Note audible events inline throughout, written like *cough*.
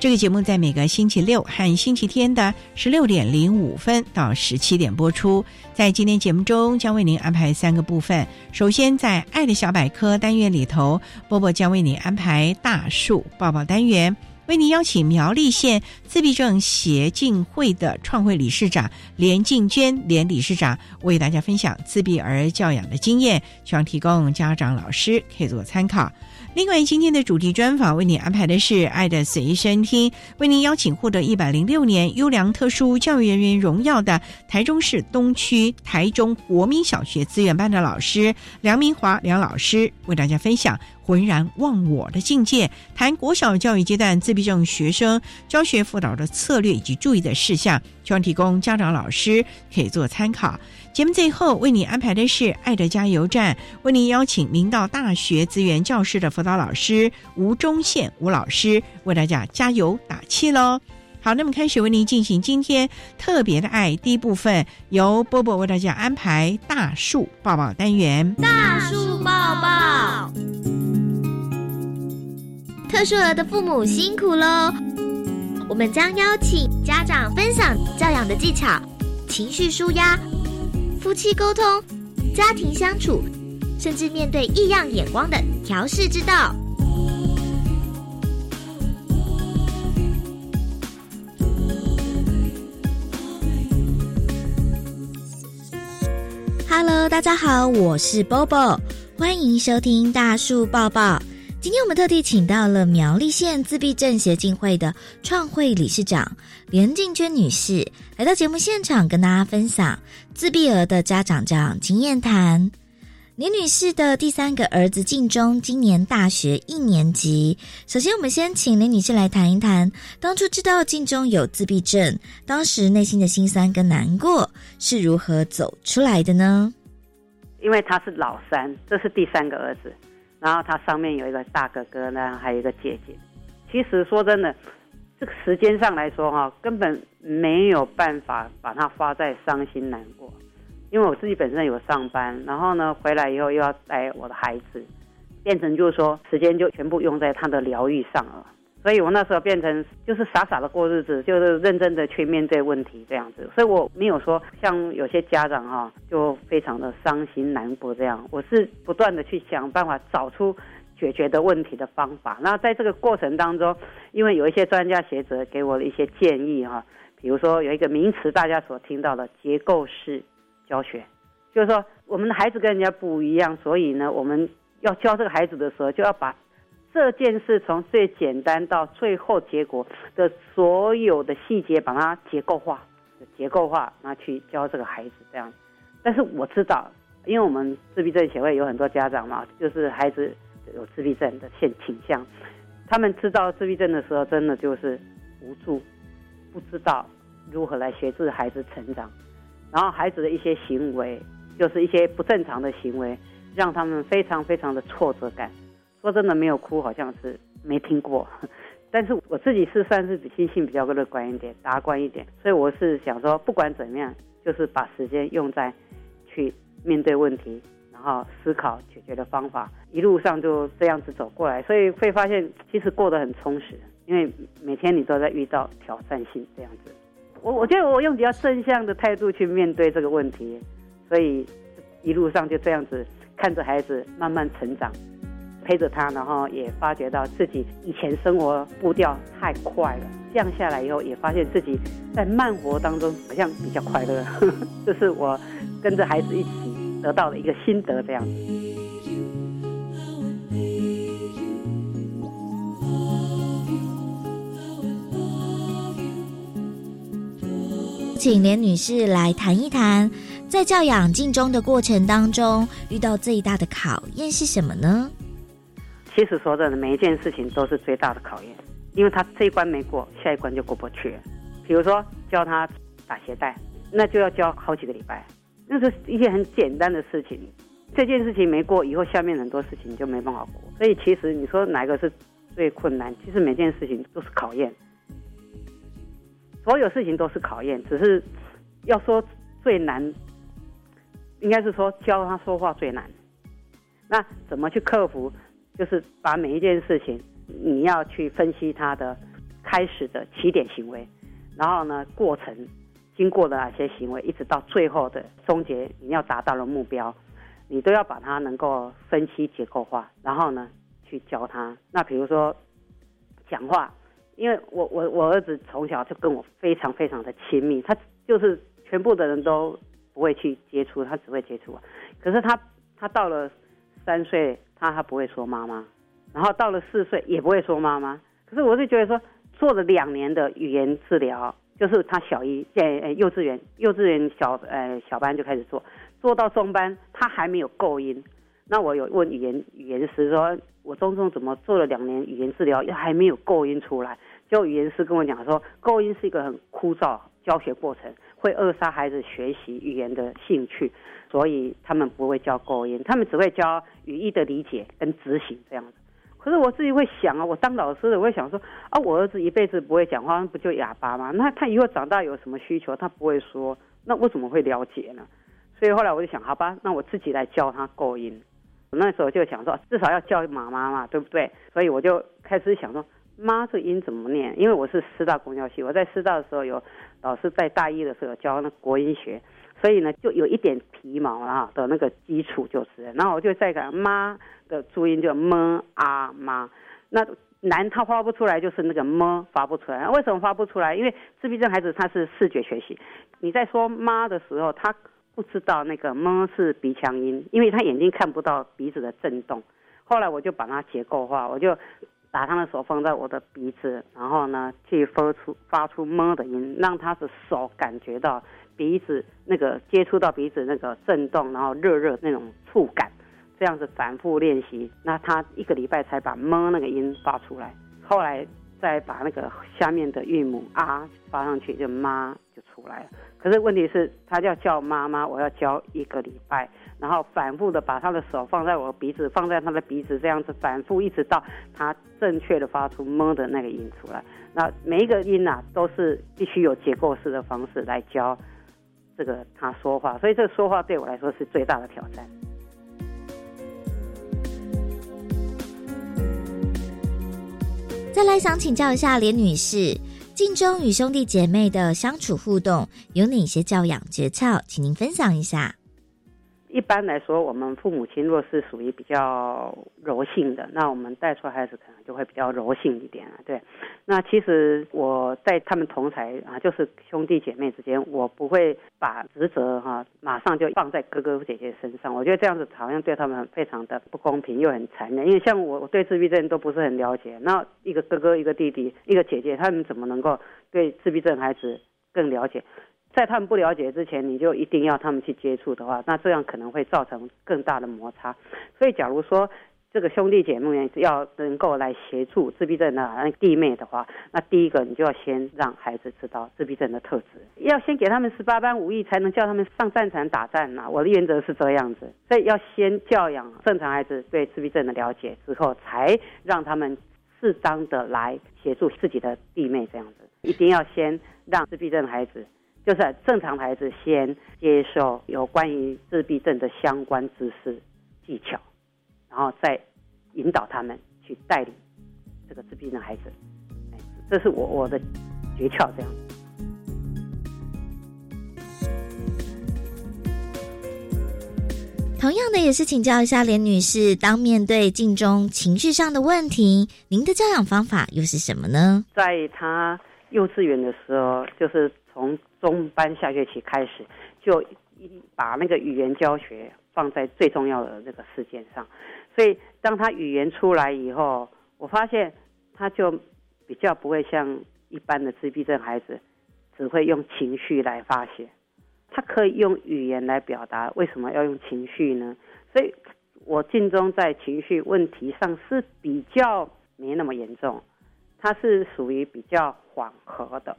这个节目在每个星期六和星期天的十六点零五分到十七点播出。在今天节目中，将为您安排三个部分。首先，在“爱的小百科”单元里头，波波将为您安排大树抱抱单元，为您邀请苗栗县自闭症协进会的创会理事长连静娟连理事长为大家分享自闭儿教养的经验，希望提供家长、老师可以做参考。另外，今天的主题专访为你安排的是《爱的随身听》，为您邀请获得一百零六年优良特殊教育人员荣耀的台中市东区台中国民小学资源班的老师梁明华梁老师，为大家分享浑然忘我的境界，谈国小教育阶段自闭症学生教学辅导的策略以及注意的事项，希望提供家长、老师可以做参考。节目最后为你安排的是“爱的加油站”，为您邀请明道大学资源教师的辅导老师吴忠宪吴老师为大家加油打气喽。好，那么开始为您进行今天特别的爱第一部分，由波波为大家安排大树抱抱单元。大树抱抱，特殊儿的父母辛苦喽！我们将邀请家长分享教养的技巧、情绪舒压。夫妻沟通、家庭相处，甚至面对异样眼光的调试之道。Hello，大家好，我是 Bobo，欢迎收听大树抱抱。今天我们特地请到了苗栗县自闭症协进会的创会理事长连静娟女士，来到节目现场跟大家分享自闭儿的家长教养经验谈。连女士的第三个儿子静中今年大学一年级。首先，我们先请连女士来谈一谈，当初知道静中有自闭症，当时内心的心酸跟难过是如何走出来的呢？因为他是老三，这是第三个儿子。然后他上面有一个大哥哥呢，还有一个姐姐。其实说真的，这个时间上来说哈，根本没有办法把它花在伤心难过。因为我自己本身有上班，然后呢回来以后又要带我的孩子，变成就是说时间就全部用在他的疗愈上了。所以我那时候变成就是傻傻的过日子，就是认真的去面对问题这样子。所以我没有说像有些家长哈，就非常的伤心难过这样。我是不断的去想办法找出解决的问题的方法。那在这个过程当中，因为有一些专家学者给我的一些建议哈，比如说有一个名词大家所听到的结构式教学，就是说我们的孩子跟人家不一样，所以呢，我们要教这个孩子的时候就要把。这件事从最简单到最后结果的所有的细节，把它结构化，结构化，那去教这个孩子这样。但是我知道，因为我们自闭症协会有很多家长嘛，就是孩子有自闭症的现倾向，他们知道自闭症的时候，真的就是无助，不知道如何来协助孩子成长，然后孩子的一些行为，就是一些不正常的行为，让他们非常非常的挫折感。说真的，没有哭，好像是没听过。*laughs* 但是我自己是算是比心性比较乐观一点、达观一点，所以我是想说，不管怎么样，就是把时间用在去面对问题，然后思考解决的方法，一路上就这样子走过来，所以会发现其实过得很充实，因为每天你都在遇到挑战性这样子。我我觉得我用比较正向的态度去面对这个问题，所以一路上就这样子看着孩子慢慢成长。陪着他，然后也发觉到自己以前生活步调太快了，降下来以后，也发现自己在慢活当中好像比较快乐。*laughs* 这是我跟着孩子一起得到的一个心得，这样子。请连女士来谈一谈，在教养静中的过程当中，遇到最大的考验是什么呢？其实说真的，每一件事情都是最大的考验，因为他这一关没过，下一关就过不去。比如说教他打鞋带，那就要教好几个礼拜，那是一件很简单的事情。这件事情没过，以后下面很多事情就没办法过。所以其实你说哪个是最困难？其实每件事情都是考验，所有事情都是考验，只是要说最难，应该是说教他说话最难。那怎么去克服？就是把每一件事情，你要去分析它的开始的起点行为，然后呢，过程经过了哪些行为，一直到最后的终结，你要达到的目标，你都要把它能够分析结构化，然后呢，去教他。那比如说讲话，因为我我我儿子从小就跟我非常非常的亲密，他就是全部的人都不会去接触，他只会接触我。可是他他到了三岁。他他不会说妈妈，然后到了四岁也不会说妈妈。可是我是觉得说，做了两年的语言治疗，就是他小一在幼稚园，幼稚园小呃小班就开始做，做到中班他还没有构音。那我有问语言语言师说，我中中怎么做了两年语言治疗，还没有构音出来？就语言师跟我讲说，构音是一个很枯燥教学过程，会扼杀孩子学习语言的兴趣。所以他们不会教构音，他们只会教语义的理解跟执行这样子。可是我自己会想啊，我当老师的，我会想说啊，我儿子一辈子不会讲话，不就哑巴吗？那他以后长大有什么需求，他不会说，那我怎么会了解呢？所以后来我就想，好吧，那我自己来教他构音。我那时候就想说，至少要教妈妈嘛，对不对？所以我就开始想说，妈这音怎么念？因为我是师大公教系，我在师大的时候有老师在大一的时候教那国音学。所以呢，就有一点皮毛了的那个基础就是，然后我就再改妈的注音就么啊妈，那难他发不出来就是那个么发不出来，为什么发不出来？因为自闭症孩子他是视觉学习，你在说妈的时候，他不知道那个么是鼻腔音，因为他眼睛看不到鼻子的震动。后来我就把它结构化，我就把他的手放在我的鼻子，然后呢去发出发出么的音，让他的手感觉到。鼻子那个接触到鼻子那个震动，然后热热那种触感，这样子反复练习，那他一个礼拜才把么那个音发出来。后来再把那个下面的韵母啊发上去，就妈就出来了。可是问题是，他要叫妈妈，我要教一个礼拜，然后反复的把他的手放在我鼻子，放在他的鼻子，这样子反复一直到他正确的发出么的那个音出来。那每一个音呐，都是必须有结构式的方式来教。这个他说话，所以这说话对我来说是最大的挑战。再来想请教一下连女士，镜中与兄弟姐妹的相处互动有哪些教养诀窍，请您分享一下。一般来说，我们父母亲若是属于比较柔性的，那我们带出孩子可能就会比较柔性一点啊。对，那其实我在他们同才啊，就是兄弟姐妹之间，我不会把职责哈马上就放在哥哥姐姐身上。我觉得这样子好像对他们非常的不公平，又很残忍。因为像我，我对自闭症都不是很了解，那一个哥哥、一个弟弟、一个姐姐，他们怎么能够对自闭症孩子更了解？在他们不了解之前，你就一定要他们去接触的话，那这样可能会造成更大的摩擦。所以，假如说这个兄弟姐妹要能够来协助自闭症的弟妹的话，那第一个你就要先让孩子知道自闭症的特质，要先给他们十八般武艺，才能叫他们上战场打战呐。我的原则是这样子，所以要先教养正常孩子对自闭症的了解之后，才让他们适当的来协助自己的弟妹这样子。一定要先让自闭症的孩子。就是正常孩子先接受有关于自闭症的相关知识技巧，然后再引导他们去带领这个自闭症孩子。哎，这是我我的诀窍，这样。同样的，也是请教一下连女士，当面对镜中情绪上的问题，您的教养方法又是什么呢？在她幼稚园的时候，就是从中班下学期开始，就把那个语言教学放在最重要的这个事件上。所以，当他语言出来以后，我发现他就比较不会像一般的自闭症孩子，只会用情绪来发泄。他可以用语言来表达，为什么要用情绪呢？所以，我镜中在情绪问题上是比较没那么严重，他是属于比较缓和的。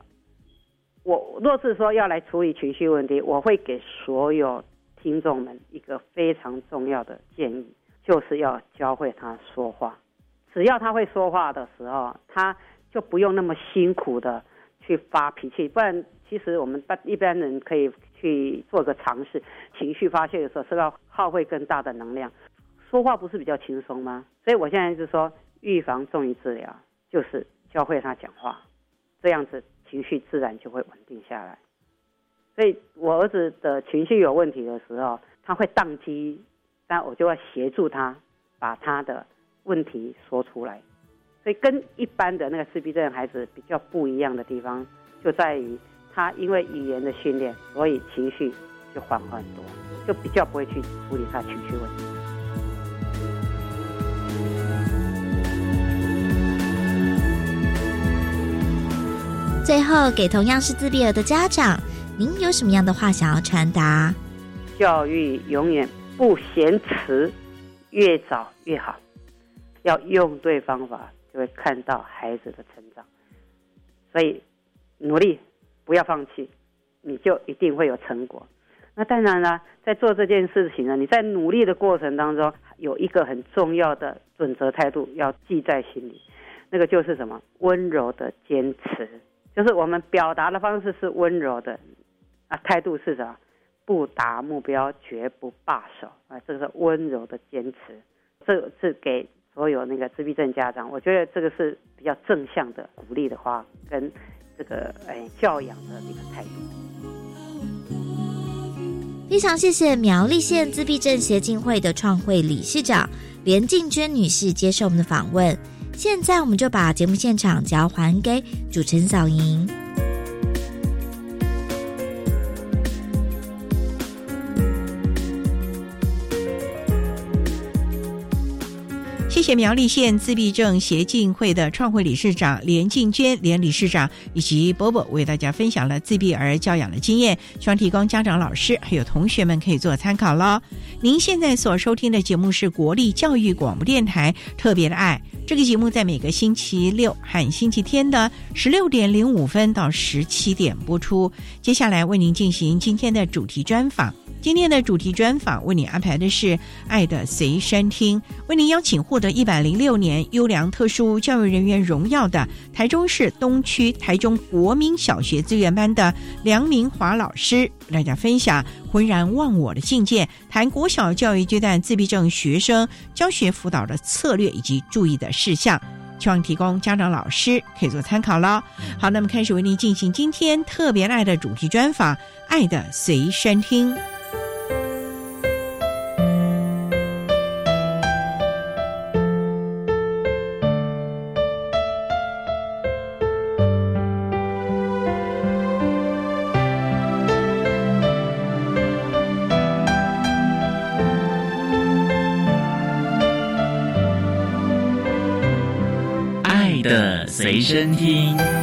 我若是说要来处理情绪问题，我会给所有听众们一个非常重要的建议，就是要教会他说话。只要他会说话的时候，他就不用那么辛苦的去发脾气，不然其实我们一般人可以。去做个尝试，情绪发泄的时候是要耗费更大的能量。说话不是比较轻松吗？所以我现在就说，预防重于治疗，就是教会他讲话，这样子情绪自然就会稳定下来。所以我儿子的情绪有问题的时候，他会宕机，那我就要协助他把他的问题说出来。所以跟一般的那个自闭症孩子比较不一样的地方，就在于。他因为语言的训练，所以情绪就缓和很多，就比较不会去处理他情绪问题。最后，给同样是自闭儿的家长，您有什么样的话想要传达？教育永远不嫌迟，越早越好。要用对方法，就会看到孩子的成长。所以，努力。不要放弃，你就一定会有成果。那当然了，在做这件事情呢，你在努力的过程当中，有一个很重要的准则态度要记在心里，那个就是什么？温柔的坚持，就是我们表达的方式是温柔的，啊，态度是什么？不达目标绝不罢手啊，这个是温柔的坚持。这是给所有那个自闭症家长，我觉得这个是比较正向的鼓励的话跟。这个哎，教养的那个态度。非常谢谢苗栗县自闭症协进会的创会理事长连静娟女士接受我们的访问。现在我们就把节目现场交还给主持人小莹。谢苗栗县自闭症协进会的创会理事长连静娟连理事长以及波波为大家分享了自闭儿教养的经验，希望提供家长、老师还有同学们可以做参考喽。您现在所收听的节目是国立教育广播电台特别的爱，这个节目在每个星期六和星期天的十六点零五分到十七点播出。接下来为您进行今天的主题专访。今天的主题专访为你安排的是《爱的随身听》，为您邀请获得一百零六年优良特殊教育人员荣耀的台中市东区台中国民小学资源班的梁明华老师，为大家分享浑然忘我的境界，谈国小教育阶段自闭症学生教学辅导的策略以及注意的事项，希望提供家长老师可以做参考了。好，那么开始为您进行今天特别爱的主题专访，《爱的随身听》。随身听。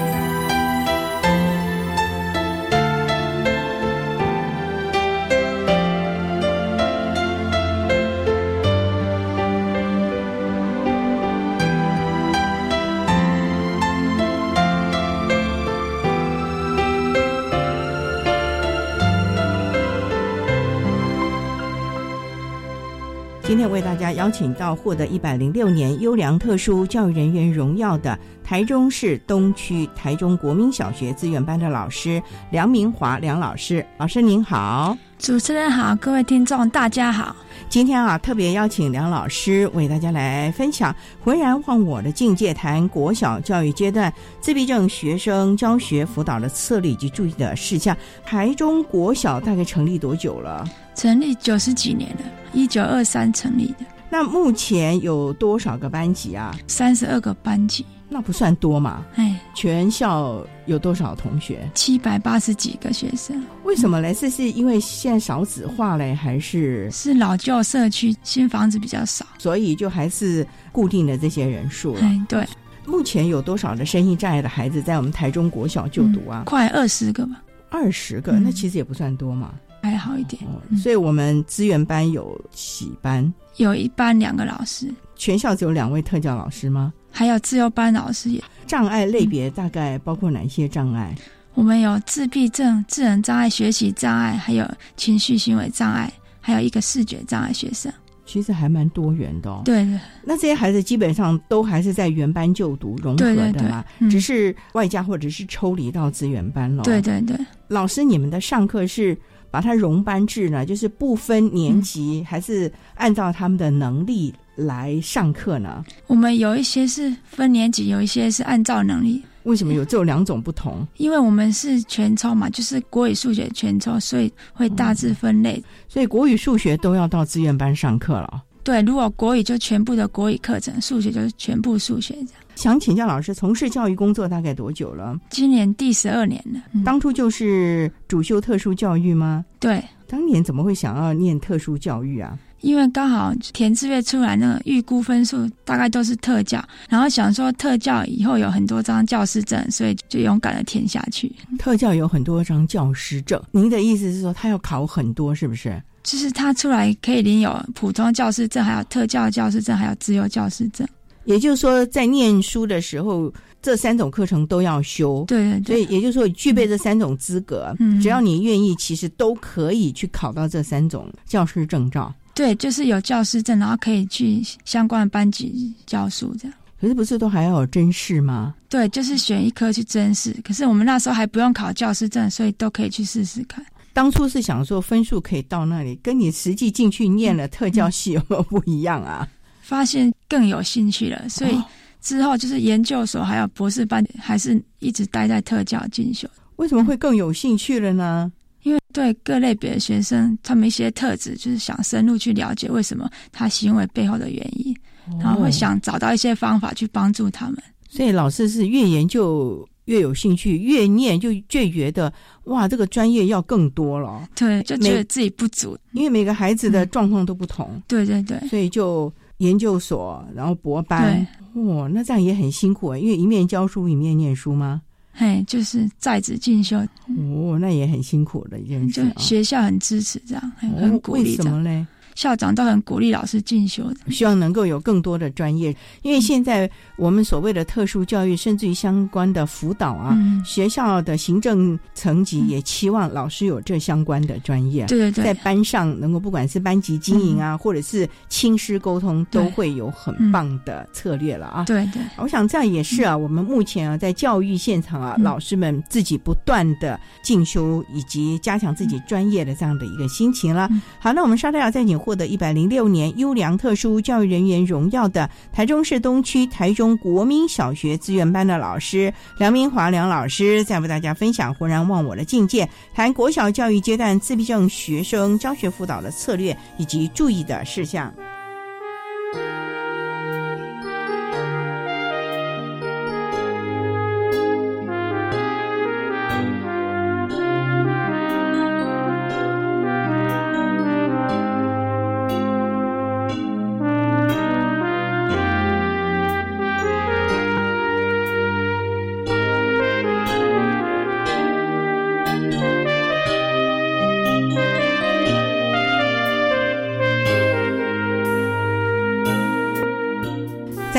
邀请到获得一百零六年优良特殊教育人员荣耀的台中市东区台中国民小学资源班的老师梁明华梁老师，老师您好，主持人好，各位听众大家好。今天啊，特别邀请梁老师为大家来分享“浑然忘我”的境界，谈国小教育阶段自闭症学生教学辅导的策略以及注意的事项。台中国小大概成立多久了？成立九十几年了，一九二三成立的。那目前有多少个班级啊？三十二个班级，那不算多嘛。哎，全校有多少同学？七百八十几个学生。为什么嘞？这是因为现在少子化嘞，还是是老旧社区新房子比较少，所以就还是固定的这些人数了？哎，对。目前有多少的身心障碍的孩子在我们台中国小就读啊？快二十个吧。二十个，那其实也不算多嘛。还好一点，所以我们资源班有几班？有一班两个老师，全校只有两位特教老师吗？还有自由班老师也。障碍类别大概包括哪些障碍？我们有自闭症、智能障碍、学习障碍，还有情绪行为障碍，还有一个视觉障碍学生。其实还蛮多元的哦。对对。那这些孩子基本上都还是在原班就读融合的嘛？只是外加或者是抽离到资源班了。对对对。老师，你们的上课是？把它融班制呢，就是不分年级，还是按照他们的能力来上课呢？我们有一些是分年级，有一些是按照能力。为什么有这两种不同？因为我们是全抽嘛，就是国语、数学全抽，所以会大致分类。所以国语、数学都要到志愿班上课了。对，如果国语就全部的国语课程，数学就是全部数学这样。想请教老师，从事教育工作大概多久了？今年第十二年了。当初就是主修特殊教育吗？对。当年怎么会想要念特殊教育啊？因为刚好填志愿出来那个预估分数大概都是特教，然后想说特教以后有很多张教师证，所以就勇敢的填下去。特教有很多张教师证，您的意思是说他要考很多，是不是？就是他出来可以领有普通教师证，还有特教教师证，还有自由教师证。也就是说，在念书的时候，这三种课程都要修。对，所以也就是说，具备这三种资格，只要你愿意，其实都可以去考到这三种教师证照。对，就是有教师证，然后可以去相关的班级教书这样。可是不是都还要有真试吗？对，就是选一科去真试。可是我们那时候还不用考教师证，所以都可以去试试看。当初是想说分数可以到那里，跟你实际进去念了特教系有没有不一样啊？发现更有兴趣了，所以之后就是研究所还有博士班，还是一直待在特教进修。为什么会更有兴趣了呢？因为对各类别的学生，他们一些特质，就是想深入去了解为什么他行为背后的原因，然后会想找到一些方法去帮助他们。所以老师是越研究越有兴趣，越念就越觉得哇，这个专业要更多了。对，就觉得自己不足，因为每个孩子的状况都不同。对对对，所以就。研究所，然后博班，哇，那这样也很辛苦啊，因为一面教书一面念书吗？嘿，就是在职进修。哦，那也很辛苦的一件事。就学校很支持这样，很鼓励。为什么嘞？校长都很鼓励老师进修的，希望能够有更多的专业。因为现在我们所谓的特殊教育，甚至于相关的辅导啊，学校的行政层级也期望老师有这相关的专业。对对对，在班上能够不管是班级经营啊，或者是亲师沟通，都会有很棒的策略了啊。对对，我想这样也是啊。我们目前啊，在教育现场啊，老师们自己不断的进修以及加强自己专业的这样的一个心情了。好，那我们稍待要再请。获得一百零六年优良特殊教育人员荣耀的台中市东区台中国民小学资源班的老师梁明华梁老师，再为大家分享浑然忘我的境界，谈国小教育阶段自闭症学生教学辅导的策略以及注意的事项。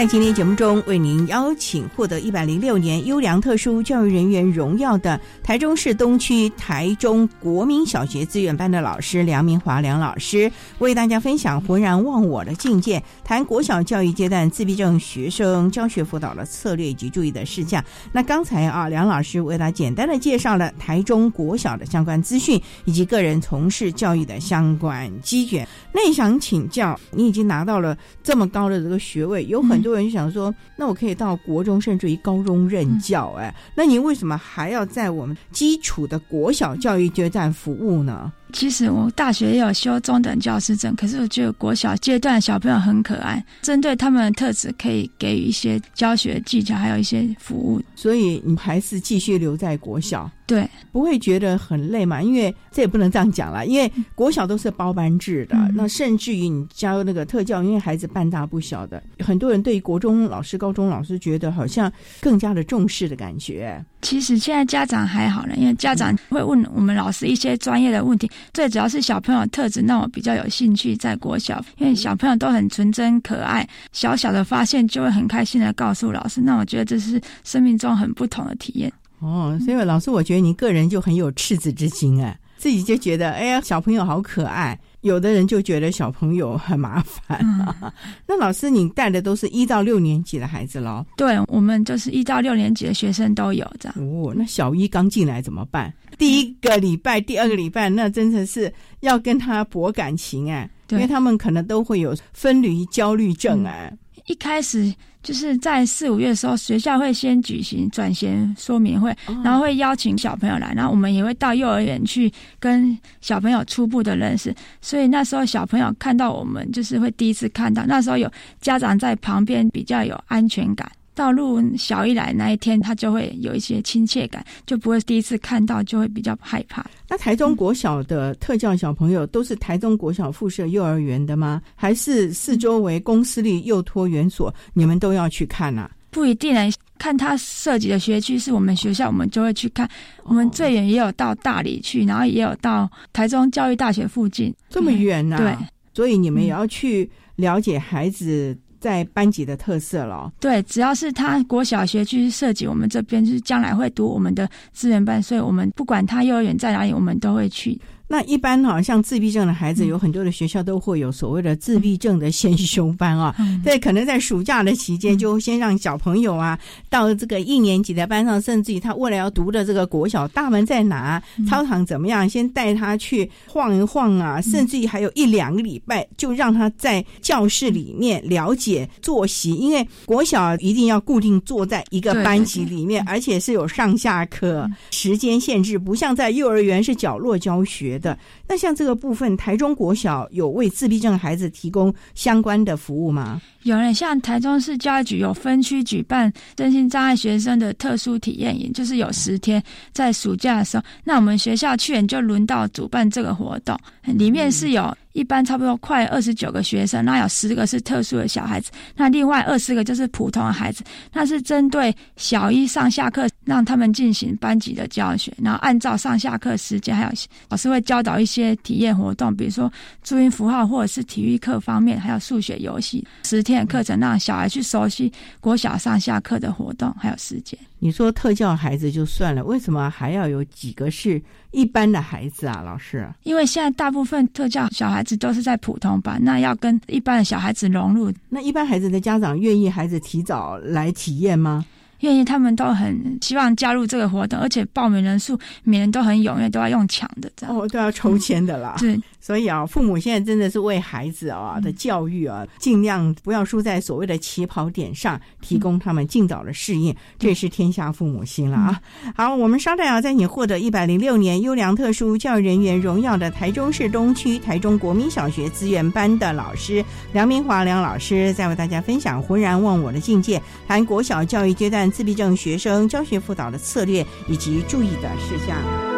今天节目中，为您邀请获得一百零六年优良特殊教育人员荣耀的台中市东区台中国民小学资源班的老师梁明华梁老师，为大家分享浑然忘我的境界，谈国小教育阶段自闭症学生教学辅导的策略以及注意的事项。那刚才啊，梁老师为大家简单的介绍了台中国小的相关资讯，以及个人从事教育的相关机缘。那想请教，你已经拿到了这么高的这个学位，有很多人就想说，那我可以到国中甚至于高中任教，哎，那您为什么还要在我们基础的国小教育阶段服务呢？其实我大学也有修中等教师证，可是我觉得国小阶段小朋友很可爱，针对他们的特质可以给予一些教学技巧，还有一些服务。所以你还是继续留在国小，对，不会觉得很累嘛？因为这也不能这样讲啦，因为国小都是包班制的，嗯那甚至于你教那个特教，因为孩子半大不小的，很多人对于国中老师、高中老师觉得好像更加的重视的感觉。其实现在家长还好了，因为家长会问我们老师一些专业的问题，最主要是小朋友特质让我比较有兴趣在国小，因为小朋友都很纯真可爱，小小的发现就会很开心的告诉老师，那我觉得这是生命中很不同的体验。哦，所以老师，我觉得您个人就很有赤子之心哎，自己就觉得哎呀，小朋友好可爱。有的人就觉得小朋友很麻烦、啊。*laughs* 那老师，你带的都是一到六年级的孩子喽？对，我们就是一到六年级的学生都有这样。哦，那小一刚进来怎么办？第一个礼拜、第二个礼拜，那真的是要跟他博感情哎，因对为他们可能都会有分离焦虑症哎。一开始就是在四五月的时候，学校会先举行转衔说明会，然后会邀请小朋友来，然后我们也会到幼儿园去跟小朋友初步的认识。所以那时候小朋友看到我们，就是会第一次看到，那时候有家长在旁边，比较有安全感。到入小一来那一天，他就会有一些亲切感，就不会第一次看到就会比较害怕。那台中国小的特教小朋友都是台中国小附设幼儿园的吗？还是四周围公私立幼托园所，你们都要去看啊？不一定呢，看他涉及的学区是我们学校，我们就会去看。我们最远也有到大理去，然后也有到台中教育大学附近，这么远呐、对所以你们也要去了解孩子在班级的特色了。对，只要是他国小学去涉及我们这边，就是将来会读我们的资源班，所以我们不管他幼儿园在哪里，我们都会去。那一般哈、像自闭症的孩子，嗯。有很多的学校都会有所谓的自闭症的先修班啊。嗯。对，可能在暑假的期间，就先让小朋友啊到这个一年级的班上，甚至于他未来要读的这个国小大门在哪，操场怎么样，先带他去晃一晃啊，甚至于还有一两个礼拜，就让他在教室里面了解作息，因为国小一定要固定坐在一个班级里面，而且是有上下课时间限制，不像在幼儿园是角落教学的。那像这个部分，台中国小有为自闭症孩子提供相关的服务吗？有人像台中市教育局有分区举办身心障碍学生的特殊体验营，就是有十天，在暑假的时候，那我们学校去年就轮到主办这个活动，里面是有一般差不多快二十九个学生，那有十个是特殊的小孩子，那另外二十个就是普通的孩子，那是针对小一上下课让他们进行班级的教学，然后按照上下课时间，还有老师会教导一些体验活动，比如说注音符号或者是体育课方面，还有数学游戏，十天的课程让小孩去熟悉国小上下课的活动还有时间。你说特教孩子就算了，为什么还要有几个是一般的孩子啊？老师，因为现在大部分特教小孩子都是在普通班，那要跟一般的小孩子融入，那一般孩子的家长愿意孩子提早来体验吗？因为他们都很希望加入这个活动，而且报名人数每人都很踊跃，都要用抢的这样。哦，都要抽签的啦。对，所以啊，父母现在真的是为孩子啊的教育啊，尽量不要输在所谓的起跑点上，提供他们尽早的适应，这也是天下父母心了啊。好，我们稍待啊，在你获得一百零六年优良特殊教育人员荣耀的台中市东区台中国民小学资源班的老师梁明华梁老师，再为大家分享浑然忘我的境界，谈国小教育阶段自闭症学生教学辅导的策略以及注意的事项。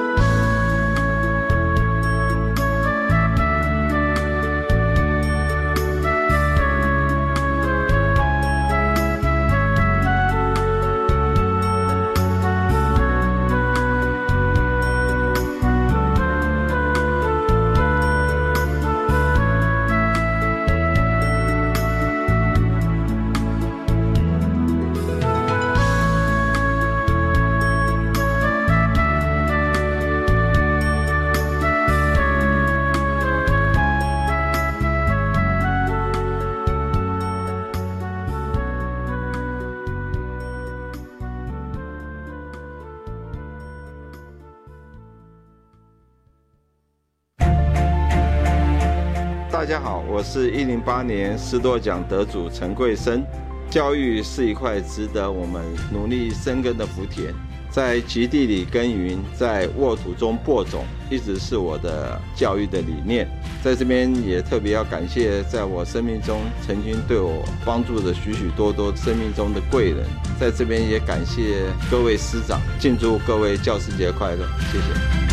我是一零八年斯多奖得主陈桂生。教育是一块值得我们努力深耕的福田，在极地里耕耘，在沃土中播种，一直是我的教育的理念。在这边也特别要感谢，在我生命中曾经对我帮助的许许多多生命中的贵人。在这边也感谢各位师长，敬祝各位教师节快乐，谢谢。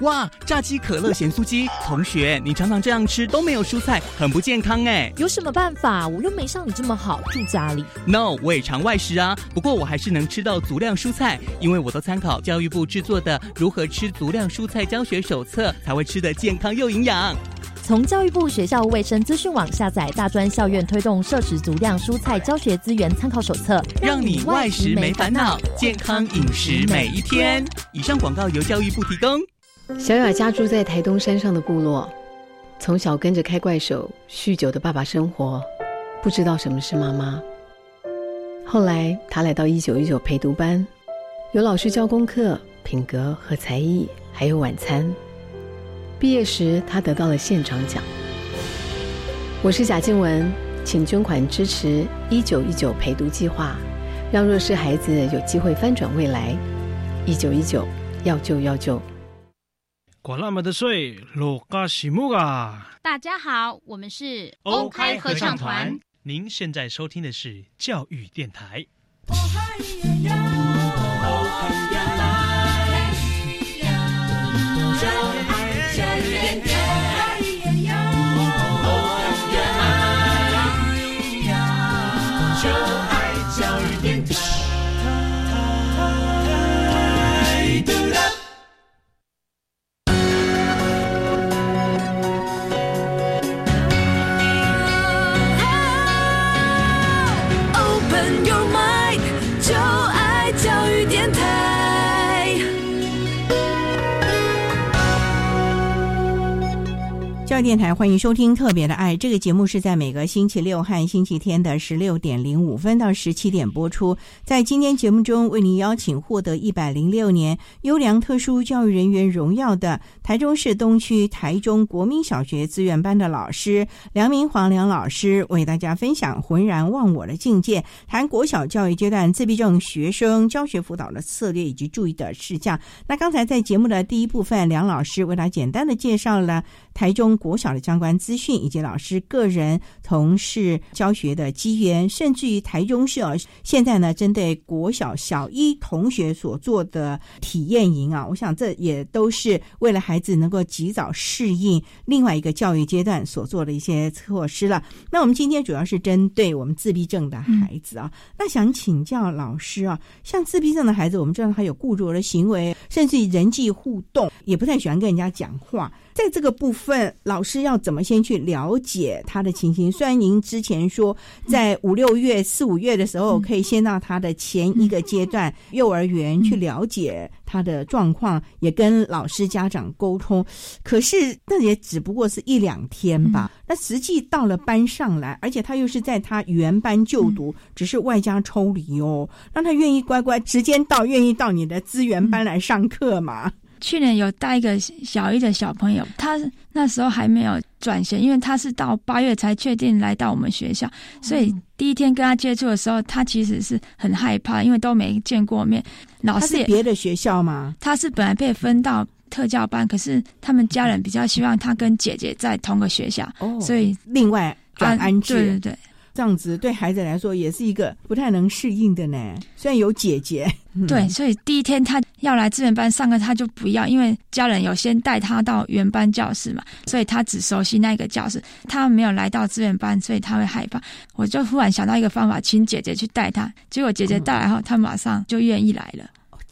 哇！炸鸡、可乐、咸酥鸡，同学，你常常这样吃都没有蔬菜，很不健康哎。有什么办法？我又没像你这么好，住家里。No，我也常外食啊，不过我还是能吃到足量蔬菜，因为我都参考教育部制作的《如何吃足量蔬菜教学手册》，才会吃得健康又营养。从教育部学校卫生资讯网下载大专校院推动摄取足量蔬菜教学资源参考手册，让你外食没烦恼，健康饮食每一天。以上广告由教育部提供。小雅家住在台东山上的部落，从小跟着开怪手、酗酒的爸爸生活，不知道什么是妈妈。后来她来到一九一九陪读班，有老师教功课、品格和才艺，还有晚餐。毕业时，她得到了现场奖。我是贾静雯，请捐款支持一九一九陪读计划，让弱势孩子有机会翻转未来。一九一九，要救要救。管那么的水，落嘎西木啊！大家好，我们是欧开合唱团。您现在收听的是教育电台。电台欢迎收听《特别的爱》这个节目，是在每个星期六和星期天的十六点零五分到十七点播出。在今天节目中，为您邀请获得一百零六年优良特殊教育人员荣耀的台中市东区台中国民小学资源班的老师梁明煌梁老师，为大家分享浑然忘我的境界，谈国小教育阶段自闭症学生教学辅导的策略以及注意的事项。那刚才在节目的第一部分，梁老师为他简单的介绍了台中国小的相关资讯，以及老师个人从事教学的机缘，甚至于台中市啊，现在呢，针对国小小一同学所做的体验营啊，我想这也都是为了孩子能够及早适应另外一个教育阶段所做的一些措施了。那我们今天主要是针对我们自闭症的孩子啊，那想请教老师啊，像自闭症的孩子，我们知道他有固着的行为，甚至于人际互动也不太喜欢跟人家讲话。在这个部分，老师要怎么先去了解他的情形？虽然您之前说在五六月、四五月的时候，可以先到他的前一个阶段 *laughs* 幼儿园去了解他的状况，也跟老师、家长沟通。可是那也只不过是一两天吧。那实际到了班上来，而且他又是在他原班就读，只是外加抽离哦，让他愿意乖乖时间到，愿意到你的资源班来上课嘛。去年有带一个小一的小朋友，他那时候还没有转学，因为他是到八月才确定来到我们学校，所以第一天跟他接触的时候，他其实是很害怕，因为都没见过面。老师也别的学校吗？他是本来被分到特教班，可是他们家人比较希望他跟姐姐在同个学校，哦所以另外转安置。对对对。这样子对孩子来说也是一个不太能适应的呢。虽然有姐姐，对，所以第一天他要来资源班上课，他就不要，因为家人有先带他到原班教室嘛，所以他只熟悉那个教室，他没有来到资源班，所以他会害怕。我就忽然想到一个方法，请姐姐去带他，结果姐姐带来后，他马上就愿意来了。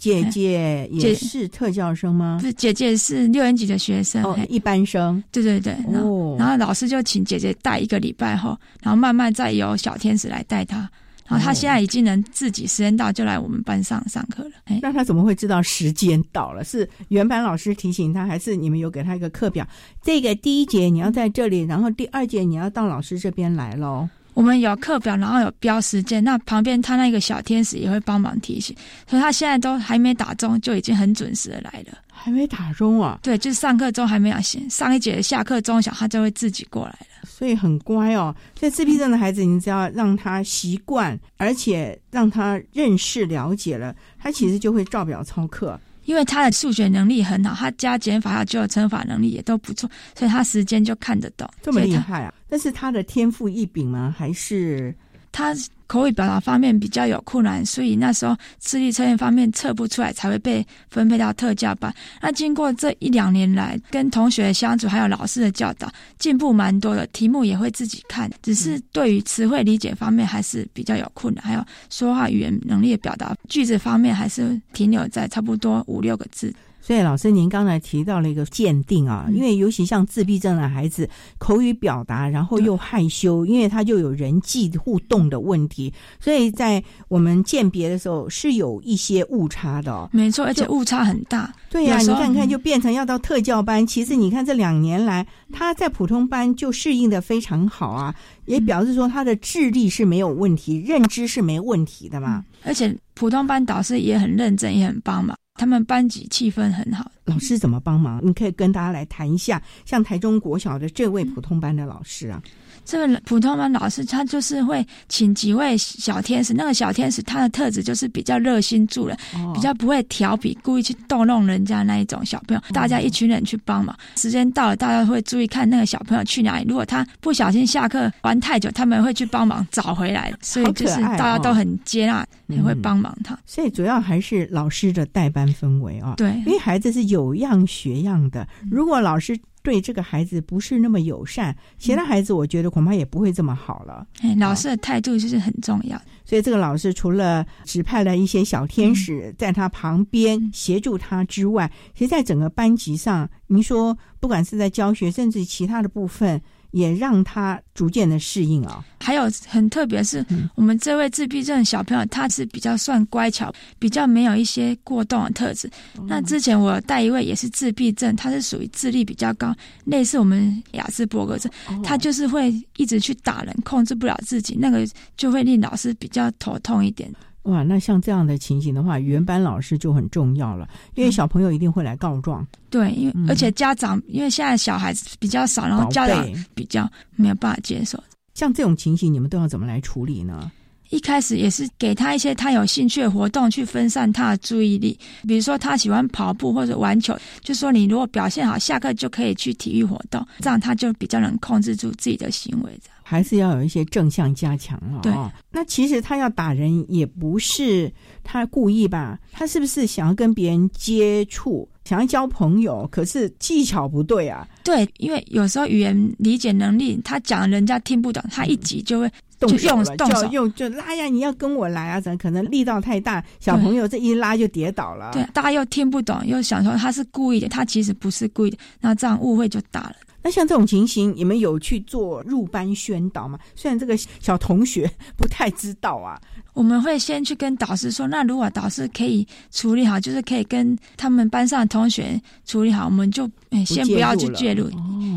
姐姐也是特教生吗？不是，姐姐是六年级的学生，一般生。对对对，然后然后老师就请姐姐带一个礼拜后，然后慢慢再由小天使来带他。然后他现在已经能自己时间到就来我们班上上课了。那他怎么会知道时间到了？是原班老师提醒他，还是你们有给他一个课表？这个第一节你要在这里，然后第二节你要到老师这边来喽。我们有课表，然后有标时间，那旁边他那个小天使也会帮忙提醒，所以他现在都还没打钟，就已经很准时的来了。还没打钟啊？对，就是上课钟还没有响，上一节下课钟响，他就会自己过来了。所以很乖哦。所以自闭症的孩子，你只要让他习惯，而且让他认识了解了，他其实就会照表操课。因为他的数学能力很好，他加减法还有就乘法能力也都不错，所以他时间就看得懂。这么厉害啊！但是他的天赋异禀吗？还是他？口语表达方面比较有困难，所以那时候智力测验方面测不出来，才会被分配到特教班。那经过这一两年来跟同学相处，还有老师的教导，进步蛮多的。题目也会自己看，只是对于词汇理解方面还是比较有困难，还有说话语言能力的表达句子方面还是停留在差不多五六个字。所以，老师，您刚才提到了一个鉴定啊，因为尤其像自闭症的孩子，口语表达，然后又害羞，因为他就有人际互动的问题，所以在我们鉴别的时候是有一些误差的。没错，而且误差很大。对呀，你看看，就变成要到特教班。其实你看这两年来，他在普通班就适应的非常好啊，也表示说他的智力是没有问题，认知是没问题的嘛。而且普通班导师也很认真，也很帮忙。他们班级气氛很好，老师怎么帮忙？你可以跟大家来谈一下，像台中国小的这位普通班的老师啊。这个普通班老师他就是会请几位小天使，那个小天使他的特质就是比较热心助人，比较不会调皮，故意去逗弄人家那一种小朋友。大家一群人去帮忙，时间到了，大家会注意看那个小朋友去哪里。如果他不小心下课玩太久，他们会去帮忙找回来。所以就是大家都很接纳，也会帮忙他。所以主要还是老师的代班氛围啊。对，因为孩子是有样学样的，如果老师。对这个孩子不是那么友善，其他孩子我觉得恐怕也不会这么好了。哎，老师的态度就是很重要。所以这个老师除了指派了一些小天使在他旁边协助他之外，其实在整个班级上，您说不管是在教学，甚至其他的部分。也让他逐渐的适应啊。还有很特别是，我们这位自闭症小朋友，他是比较算乖巧，比较没有一些过动的特质。那之前我带一位也是自闭症，他是属于智力比较高，类似我们雅斯伯格症，他就是会一直去打人，控制不了自己，那个就会令老师比较头痛一点。哇，那像这样的情形的话，原班老师就很重要了，因为小朋友一定会来告状。对，因为而且家长，因为现在小孩子比较少，然后家长比较没有办法接受。像这种情形，你们都要怎么来处理呢？一开始也是给他一些他有兴趣的活动，去分散他的注意力。比如说他喜欢跑步或者玩球，就说你如果表现好，下课就可以去体育活动，这样他就比较能控制住自己的行为。还是要有一些正向加强了。对，那其实他要打人也不是他故意吧？他是不是想要跟别人接触，想要交朋友？可是技巧不对啊。对，因为有时候语言理解能力，他讲人家听不懂，他一急就会动手了，就用就拉呀，你要跟我来啊？怎可能力道太大？小朋友这一拉就跌倒了。对，大家又听不懂，又想说他是故意的，他其实不是故意的，那这样误会就大了。那像这种情形，你们有去做入班宣导吗？虽然这个小同学 *laughs* 不太知道啊，我们会先去跟导师说。那如果导师可以处理好，就是可以跟他们班上的同学处理好，我们就先不要去介入，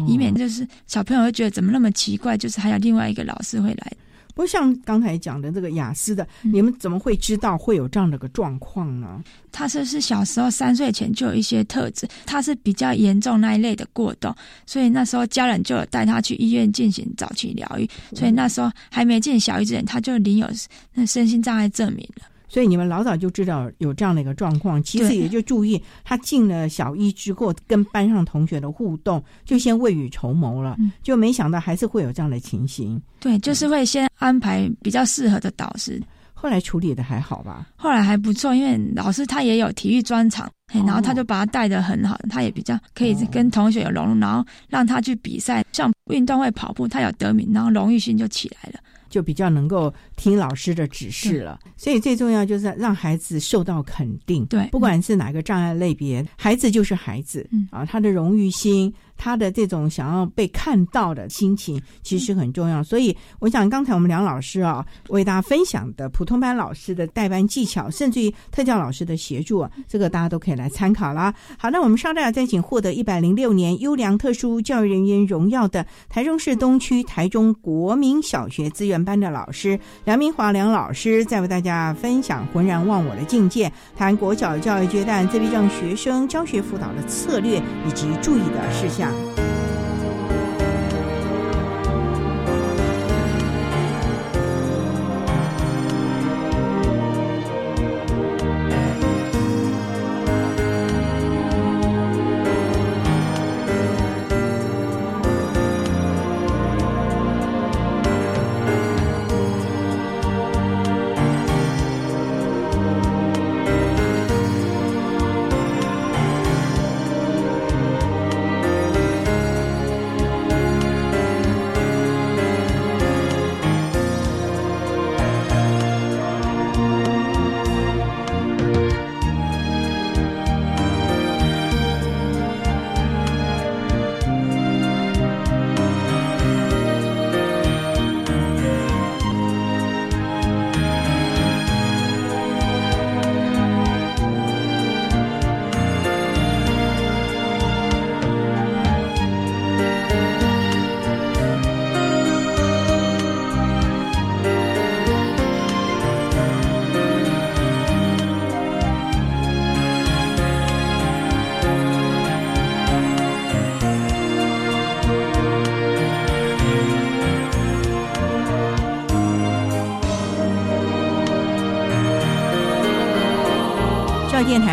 以免就是小朋友会觉得怎么那么奇怪，就是还有另外一个老师会来。不像刚才讲的这个雅思的，你们怎么会知道会有这样的个状况呢？他是是小时候三岁前就有一些特质，他是比较严重那一类的过动，所以那时候家人就有带他去医院进行早期疗愈，所以那时候还没进小医之前，他就领有那身心障碍证明了。所以你们老早就知道有这样的一个状况，其实也就注意他进了小一之后跟班上同学的互动，就先未雨绸缪了，就没想到还是会有这样的情形。对，就是会先安排比较适合的导师。后来处理的还好吧？后来还不错，因为老师他也有体育专长，然后他就把他带的很好，他也比较可以跟同学有融入，然后让他去比赛，像运动会跑步，他有得名，然后荣誉心就起来了。就比较能够听老师的指示了，所以最重要就是让孩子受到肯定。对，不管是哪个障碍类别，孩子就是孩子，嗯啊，他的荣誉心、他的这种想要被看到的心情，其实很重要。所以，我想刚才我们梁老师啊，为大家分享的普通班老师的代班技巧，甚至于特教老师的协助，这个大家都可以来参考啦。好，那我们稍待再请获得一百零六年优良特殊教育人员荣耀的台中市东区台中国民小学资源班的老师梁明华梁老师，在为大家分享浑然忘我的境界，谈国小教育阶段自闭症学生教学辅导的策略以及注意的事项。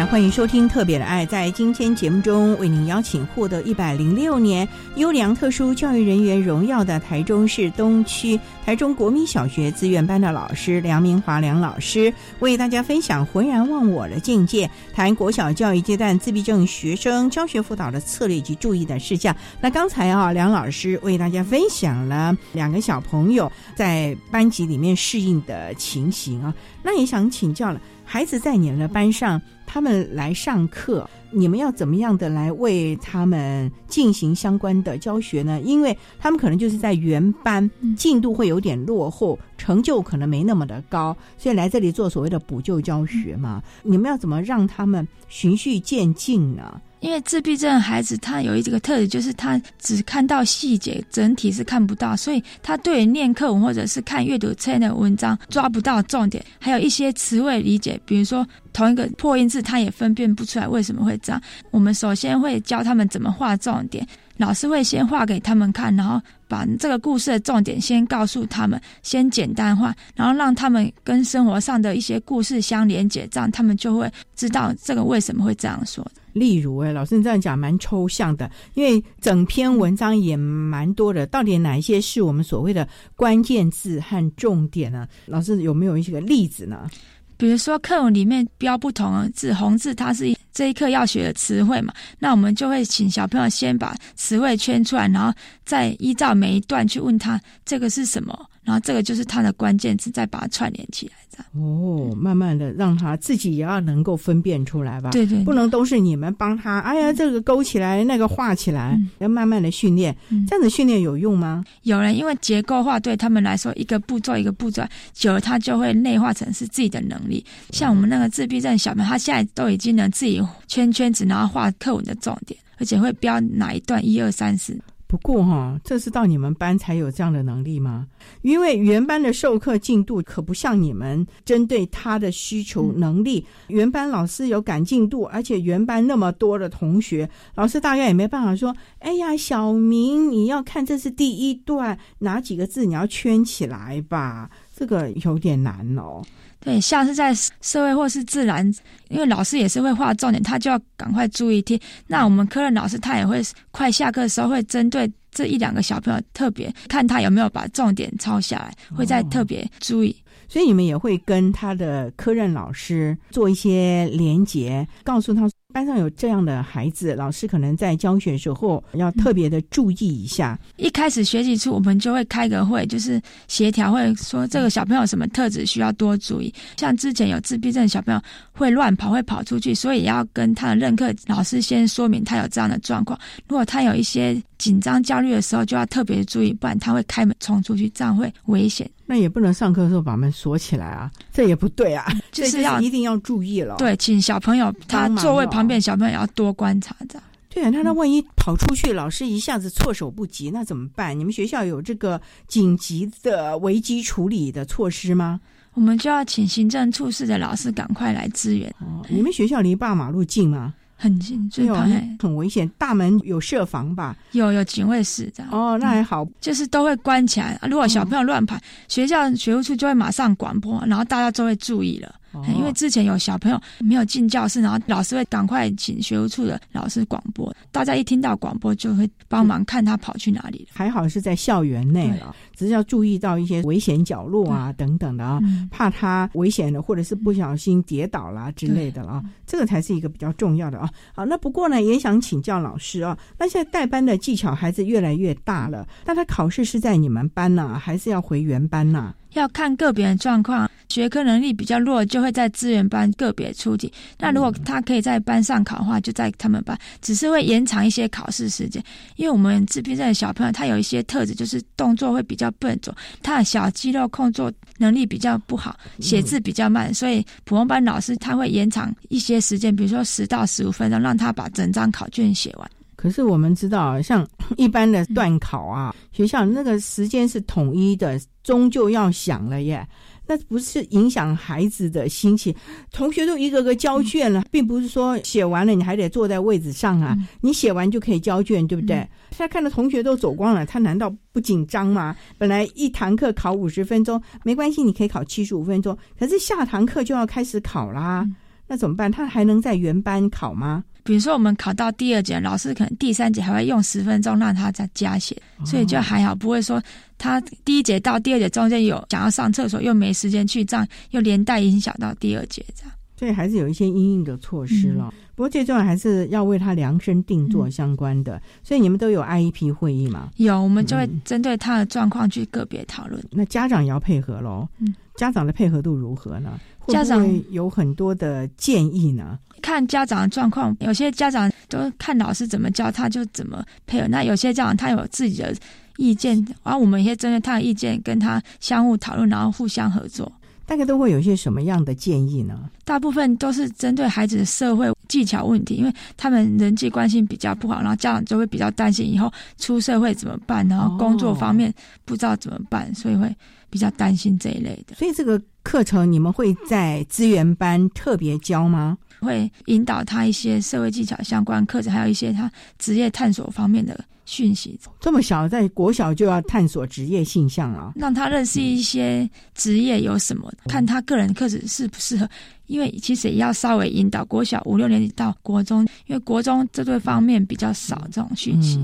欢迎收听《特别的爱》。在今天节目中，为您邀请获得一百零六年优良特殊教育人员荣耀的台中市东区台中国民小学资源班的老师梁明华梁老师，为大家分享浑然忘我的境界，谈国小教育阶段自闭症学生教学辅导的策略及注意的事项。那刚才啊，梁老师为大家分享了两个小朋友在班级里面适应的情形啊，那也想请教了，孩子在你们的班上。他们来上课，你们要怎么样的来为他们进行相关的教学呢？因为他们可能就是在原班进度会有点落后，成就可能没那么的高，所以来这里做所谓的补救教学嘛。你们要怎么让他们循序渐进呢？因为自闭症孩子他有一个特质，就是他只看到细节，整体是看不到，所以他对念课文或者是看阅读册的文章抓不到重点，还有一些词汇理解，比如说同一个破音字，他也分辨不出来为什么会这样。我们首先会教他们怎么画重点，老师会先画给他们看，然后把这个故事的重点先告诉他们，先简单化，然后让他们跟生活上的一些故事相连接，这样他们就会知道这个为什么会这样说。例如，哎，老师你这样讲蛮抽象的，因为整篇文章也蛮多的，到底哪一些是我们所谓的关键字和重点呢？老师有没有一些个例子呢？比如说课文里面标不同的字，红字它是这一课要学的词汇嘛，那我们就会请小朋友先把词汇圈出来，然后再依照每一段去问他这个是什么。然后这个就是它的关键词，再把它串联起来，这样哦，慢慢的让他自己也要能够分辨出来吧。对对，不能都是你们帮他。哎呀，这个勾起来，那个画起来，要慢慢的训练。这样子训练有用吗？有人因为结构化对他们来说，一个步骤一个步骤，久了他就会内化成是自己的能力。像我们那个自闭症小朋友，他现在都已经能自己圈圈子，然后画课文的重点，而且会标哪一段一二三四。不过哈，这是到你们班才有这样的能力吗？因为原班的授课进度可不像你们针对他的需求能力，原班老师有赶进度，而且原班那么多的同学，老师大概也没办法说，哎呀，小明你要看这是第一段哪几个字你要圈起来吧，这个有点难哦。对，像是在社会或是自然，因为老师也是会画重点，他就要赶快注意听。那我们科任老师他也会快下课的时候会针对这一两个小朋友特别看他有没有把重点抄下来，会再特别注意。所以你们也会跟他的科任老师做一些连结，告诉他班上有这样的孩子，老师可能在教学时候要特别的注意一下。一开始学习初，我们就会开个会，就是协调会，说这个小朋友什么特质需要多注意。像之前有自闭症小朋友会乱跑，会跑出去，所以要跟他的任课老师先说明他有这样的状况。如果他有一些紧张、焦虑的时候，就要特别注意，不然他会开门冲出去，这样会危险。那也不能上课的时候把门锁起来啊，这也不对啊，就是要一定要注意了。对，请小朋友他座位旁边小朋友要多观察这样。对啊，那他万一跑出去，老师一下子措手不及，那怎么办？你们学校有这个紧急的危机处理的措施吗？我们就要请行政处室的老师赶快来支援。哦，你们学校离大马路近吗？很近，有很危险。大门有设防吧？有有警卫室这样。哦，那还好，就是都会关起来。如果小朋友乱跑，学校学务处就会马上广播，然后大家就会注意了。因为之前有小朋友没有进教室，然后老师会赶快请学务处的老师广播，大家一听到广播就会帮忙看他跑去哪里。还好是在校园内了，只是要注意到一些危险角落啊等等的啊，怕他危险的或者是不小心跌倒啦之类的啊，这个才是一个比较重要的啊。好，那不过呢，也想请教老师啊，那现在代班的技巧孩子越来越大了，那他考试是在你们班呢，还是要回原班呢？要看个别的状况，学科能力比较弱，就会在资源班个别出题。那如果他可以在班上考的话，就在他们班，只是会延长一些考试时间。因为我们自闭症的小朋友，他有一些特质，就是动作会比较笨拙，他的小肌肉控作能力比较不好，写字比较慢，所以普通班老师他会延长一些时间，比如说十到十五分钟，让他把整张考卷写完。可是我们知道，像一般的段考啊，学校那个时间是统一的，终究要想了耶。那不是影响孩子的心情，同学都一个个交卷了，并不是说写完了你还得坐在位子上啊，你写完就可以交卷，对不对？他看到同学都走光了，他难道不紧张吗？本来一堂课考五十分钟，没关系，你可以考七十五分钟，可是下堂课就要开始考啦，那怎么办？他还能在原班考吗？比如说，我们考到第二节，老师可能第三节还会用十分钟让他再加写，所以就还好，不会说他第一节到第二节中间有想要上厕所又没时间去，这样又连带影响到第二节这样。所以还是有一些应应的措施了。不过最重要还是要为他量身定做相关的。所以你们都有 IEP 会议吗？有，我们就会针对他的状况去个别讨论。那家长也要配合喽。嗯，家长的配合度如何呢？家长有很多的建议呢。看家长的状况，有些家长都看老师怎么教，他就怎么配合。那有些家长他有自己的意见，然后我们也针对他的意见跟他相互讨论，然后互相合作。大概都会有一些什么样的建议呢？大部分都是针对孩子的社会技巧问题，因为他们人际关系比较不好，然后家长就会比较担心以后出社会怎么办，然后工作方面不知道怎么办，所以会比较担心这一类的。所以这个课程你们会在资源班特别教吗？会引导他一些社会技巧相关课程，还有一些他职业探索方面的讯息。这么小，在国小就要探索职业性向了，让他认识一些职业有什么，看他个人特质适不适合。因为其实也要稍微引导国小五六年级到国中，因为国中这对方面比较少这种讯息，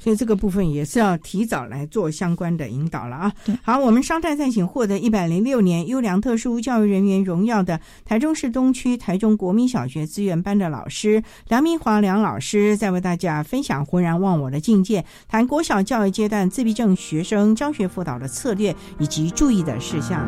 所以这个部分也是要提早来做相关的引导了啊。好，我们商代再请获得一百零六年优良特殊教育人员荣耀的台中市东区台中国民小学资源班的老师梁明华梁老师，在为大家分享浑然忘我的境界，谈国小教育阶段自闭症学生教学辅导的策略以及注意的事项。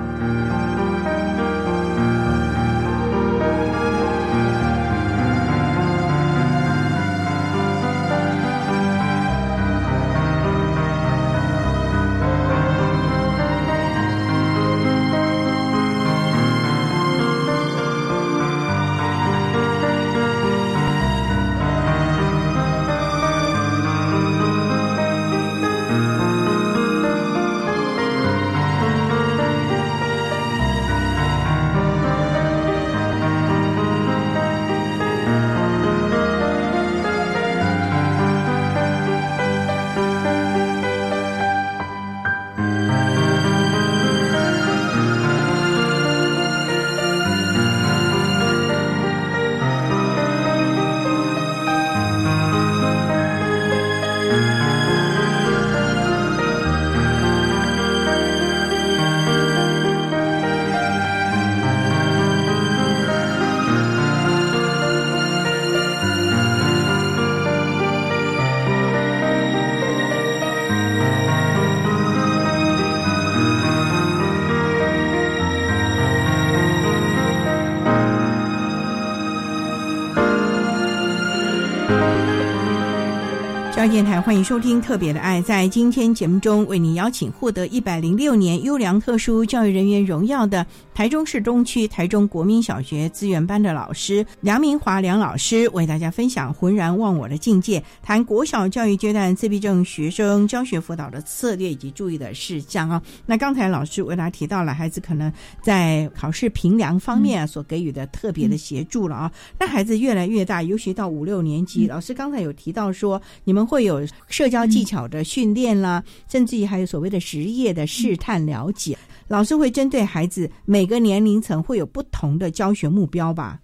教电台欢迎收听《特别的爱》。在今天节目中，为您邀请获得一百零六年优良特殊教育人员荣耀的台中市东区台中国民小学资源班的老师梁明华梁老师，为大家分享浑然忘我的境界，谈国小教育阶段自闭症学生教学辅导的策略以及注意的事项啊。那刚才老师为大家提到了孩子可能在考试评量方面所给予的特别的协助了啊。那孩子越来越大，尤其到五六年级，老师刚才有提到说你们。会有社交技巧的训练啦，甚至于还有所谓的职业的试探了解。老师会针对孩子每个年龄层会有不同的教学目标吧？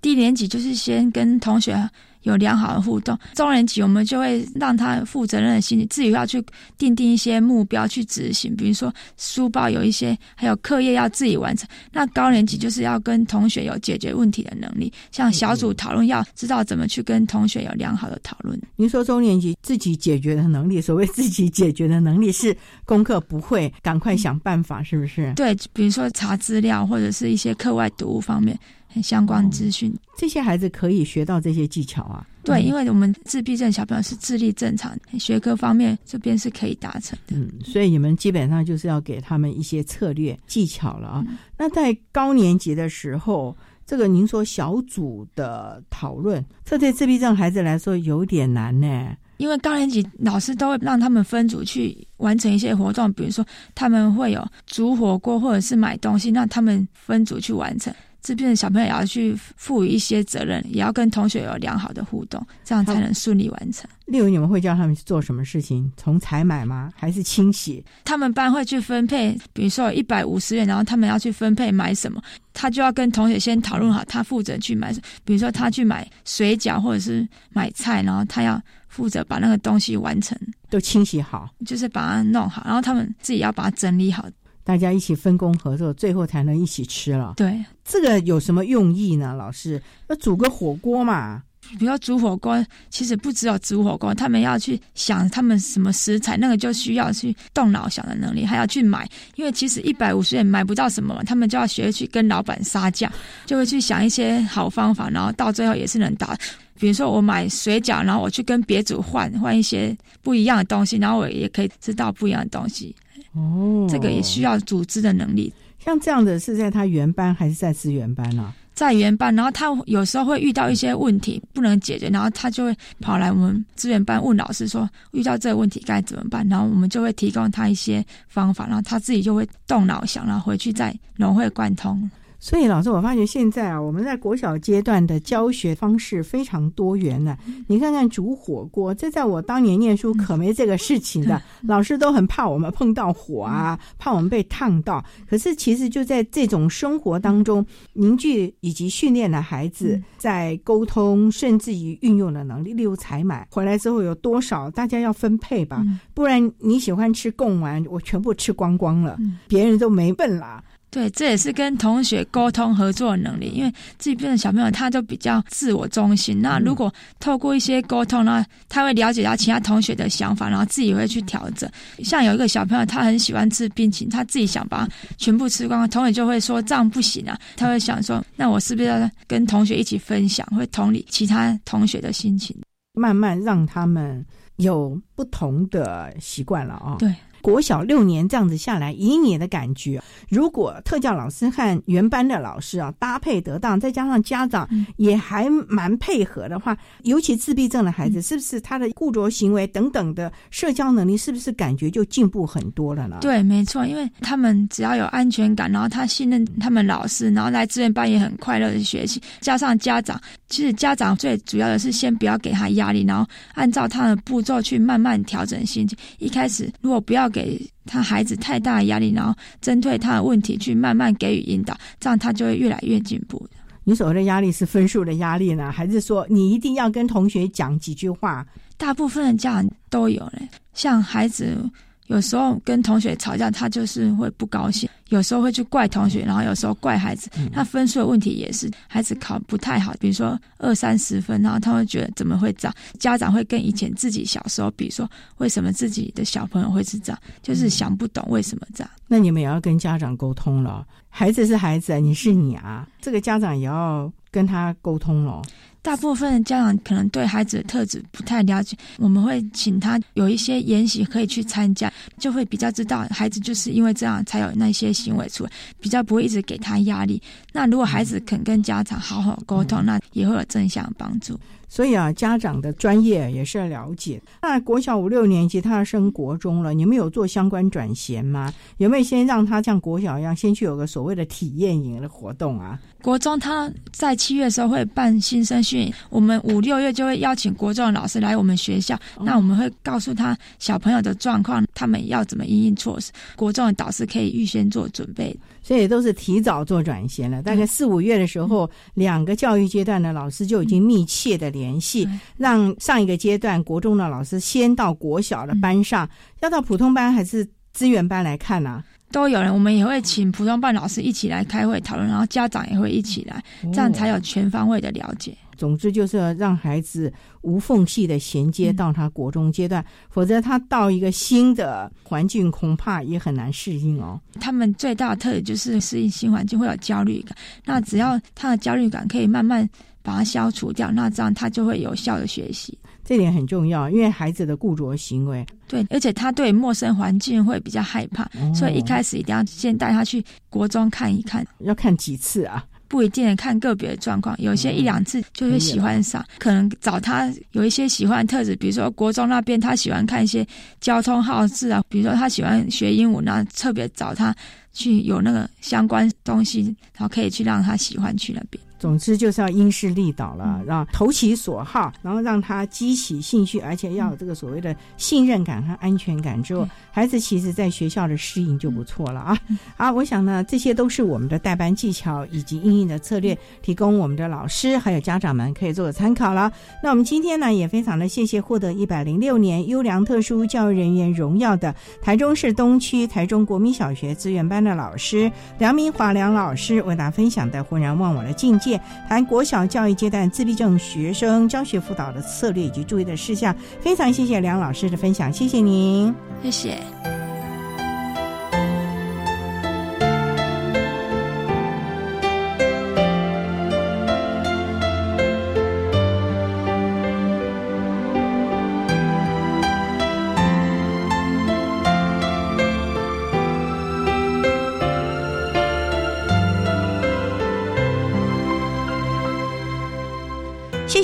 低年级就是先跟同学。有良好的互动，中年级我们就会让他负责任的心理，自己要去定定一些目标去执行。比如说书包有一些，还有课业要自己完成。那高年级就是要跟同学有解决问题的能力，像小组讨论，要知道怎么去跟同学有良好的讨论。您说中年级自己解决的能力，所谓自己解决的能力是功课不会，赶快想办法，是不是？对，比如说查资料或者是一些课外读物方面。相关资讯，这些孩子可以学到这些技巧啊。对，因为我们自闭症小朋友是智力正常，学科方面这边是可以达成的。嗯，所以你们基本上就是要给他们一些策略技巧了啊。那在高年级的时候，这个您说小组的讨论，这对自闭症孩子来说有点难呢。因为高年级老师都会让他们分组去完成一些活动，比如说他们会有煮火锅或者是买东西，让他们分组去完成。自闭症小朋友也要去赋予一些责任，也要跟同学有良好的互动，这样才能顺利完成。例如，你们会叫他们去做什么事情？从采买吗？还是清洗？他们班会去分配，比如说有一百五十元，然后他们要去分配买什么，他就要跟同学先讨论好，他负责去买。比如说，他去买水饺或者是买菜，然后他要负责把那个东西完成，都清洗好，就是把它弄好，然后他们自己要把它整理好。大家一起分工合作，最后才能一起吃了。对，这个有什么用意呢？老师，要煮个火锅嘛？比如煮火锅，其实不只有煮火锅，他们要去想他们什么食材，那个就需要去动脑想的能力，还要去买。因为其实一百五十元买不到什么，他们就要学去跟老板杀价，就会去想一些好方法，然后到最后也是能打。比如说我买水饺，然后我去跟别组换换一些不一样的东西，然后我也可以知道不一样的东西。哦，这个也需要组织的能力。像这样的是在他原班还是在资源班呢？在原班，然后他有时候会遇到一些问题不能解决，然后他就会跑来我们资源班问老师说遇到这个问题该怎么办，然后我们就会提供他一些方法，然后他自己就会动脑想，然后回去再融会贯通。所以，老师，我发觉现在啊，我们在国小阶段的教学方式非常多元呢。你看看煮火锅，这在我当年念书可没这个事情的，*laughs* 老师都很怕我们碰到火啊，怕我们被烫到。可是，其实就在这种生活当中凝聚以及训练了孩子在沟通，甚至于运用的能力。例如采买回来之后有多少，大家要分配吧，不然你喜欢吃贡丸，我全部吃光光了，别人都没份啦。对，这也是跟同学沟通合作能力，因为自闭症小朋友他就比较自我中心。那如果透过一些沟通呢，他会了解到其他同学的想法，然后自己会去调整。像有一个小朋友，他很喜欢吃冰淇淋，他自己想把全部吃光，同学就会说这样不行啊。他会想说，那我是不是要跟同学一起分享，会同理其他同学的心情，慢慢让他们有不同的习惯了啊？对。国小六年这样子下来，以你的感觉，如果特教老师和原班的老师啊搭配得当，再加上家长也还蛮配合的话，尤其自闭症的孩子，是不是他的固着行为等等的社交能力，是不是感觉就进步很多了呢？对，没错，因为他们只要有安全感，然后他信任他们老师，然后来志愿班也很快乐的学习，加上家长，其实家长最主要的是先不要给他压力，然后按照他的步骤去慢慢调整心情。一开始如果不要。给他孩子太大的压力，然后针对他的问题去慢慢给予引导，这样他就会越来越进步的。你所谓的压力是分数的压力呢，还是说你一定要跟同学讲几句话？大部分的家长都有嘞，像孩子。有时候跟同学吵架，他就是会不高兴；有时候会去怪同学，然后有时候怪孩子。他分数的问题也是孩子考不太好，比如说二三十分，然后他会觉得怎么会这样？家长会跟以前自己小时候比如，说为什么自己的小朋友会是这样，就是想不懂为什么这样。那你们也要跟家长沟通了，孩子是孩子，你是你啊，这个家长也要跟他沟通了。大部分的家长可能对孩子的特质不太了解，我们会请他有一些研习可以去参加，就会比较知道孩子就是因为这样才有那些行为出来，比较不会一直给他压力。那如果孩子肯跟家长好好沟通，那也会有正向帮助。所以啊，家长的专业也是要了解。那国小五六年级，他要升国中了，你们有做相关转衔吗？有没有先让他像国小一样，先去有个所谓的体验营的活动啊？国中他在七月的时候会办新生训，我们五六月就会邀请国中的老师来我们学校，那我们会告诉他小朋友的状况，他们要怎么应应措施，国中的导师可以预先做准备。所以都是提早做转型了，大概四五月的时候，两个教育阶段的老师就已经密切的联系，让上一个阶段国中的老师先到国小的班上，要到普通班还是资源班来看呢？都有人，我们也会请普通班老师一起来开会讨论，然后家长也会一起来，这样才有全方位的了解。总之就是要让孩子无缝隙的衔接到他国中阶段，否则他到一个新的环境恐怕也很难适应哦。他们最大的特点就是适应新环境会有焦虑感，那只要他的焦虑感可以慢慢把它消除掉，那这样他就会有效的学习。这点很重要，因为孩子的固着行为，对，而且他对陌生环境会比较害怕，所以一开始一定要先带他去国中看一看。要看几次啊？不一定看个别的状况，有些一两次就会喜欢上。可能找他有一些喜欢的特质，比如说国中那边他喜欢看一些交通号志啊，比如说他喜欢学英文，那特别找他去有那个相关东西，然后可以去让他喜欢去那边。总之就是要因势利导了，让投其所好，然后让他激起兴趣，而且要有这个所谓的信任感和安全感之后，孩子其实在学校的适应就不错了啊。好，我想呢，这些都是我们的代班技巧以及应用的策略，提供我们的老师还有家长们可以做个参考了。那我们今天呢，也非常的谢谢获得一百零六年优良特殊教育人员荣耀的台中市东区台中国民小学资源班的老师梁明华梁老师，为大家分享的浑然忘我的境界。谈国小教育阶段自闭症学生教学辅导的策略以及注意的事项，非常谢谢梁老师的分享，谢谢您，谢谢。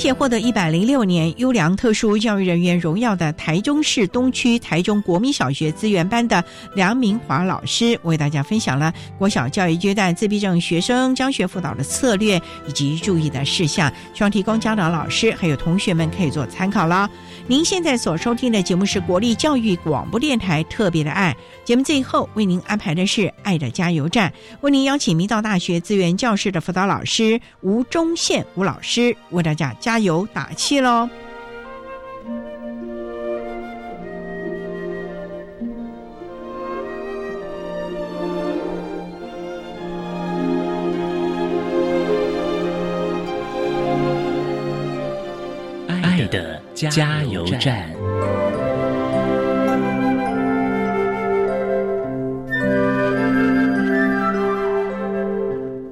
谢谢获得一百零六年优良特殊教育人员荣耀的台中市东区台中国民小学资源班的梁明华老师，为大家分享了国小教育阶段自闭症学生教学辅导的策略以及注意的事项，希望提供家长、老师还有同学们可以做参考了。您现在所收听的节目是国立教育广播电台特别的爱节目，最后为您安排的是爱的加油站，为您邀请明道大学资源教室的辅导老师吴忠宪吴老师为大家。加加油打气喽！爱的加油站。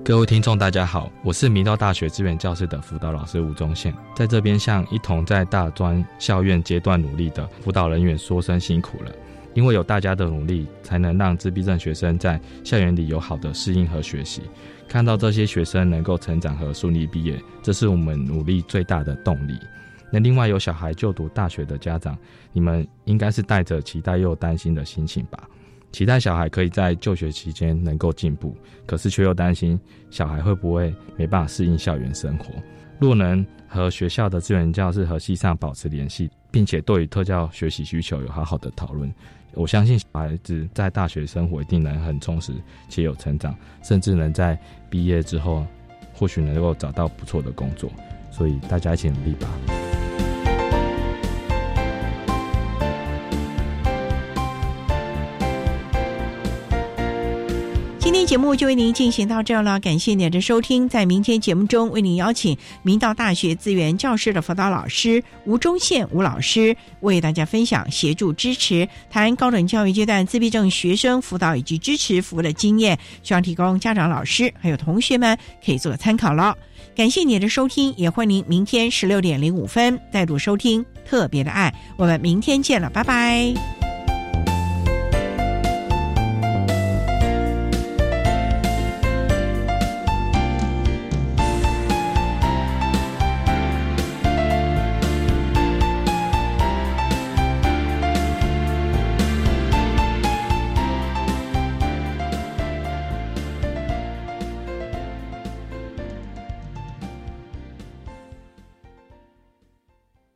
各位听众，大家好，我是明道大学资源教室的辅导老师吴宗宪，在这边向一同在大专校院阶段努力的辅导人员说声辛苦了。因为有大家的努力，才能让自闭症学生在校园里有好的适应和学习。看到这些学生能够成长和顺利毕业，这是我们努力最大的动力。那另外有小孩就读大学的家长，你们应该是带着期待又担心的心情吧？期待小孩可以在就学期间能够进步，可是却又担心小孩会不会没办法适应校园生活。若能和学校的资源教室和系上保持联系，并且对于特教学习需求有好好的讨论，我相信小孩子在大学生活一定能很充实且有成长，甚至能在毕业之后或许能够找到不错的工作。所以大家一起努力吧。今天节目就为您进行到这儿了，感谢您的收听。在明天节目中，为您邀请明道大学资源教师的辅导老师吴忠宪吴老师，为大家分享协助支持谈高等教育阶段自闭症学生辅导以及支持服务的经验，希望提供家长、老师还有同学们可以做参考了。感谢您的收听，也欢迎您明天十六点零五分再度收听特别的爱。我们明天见了，拜拜。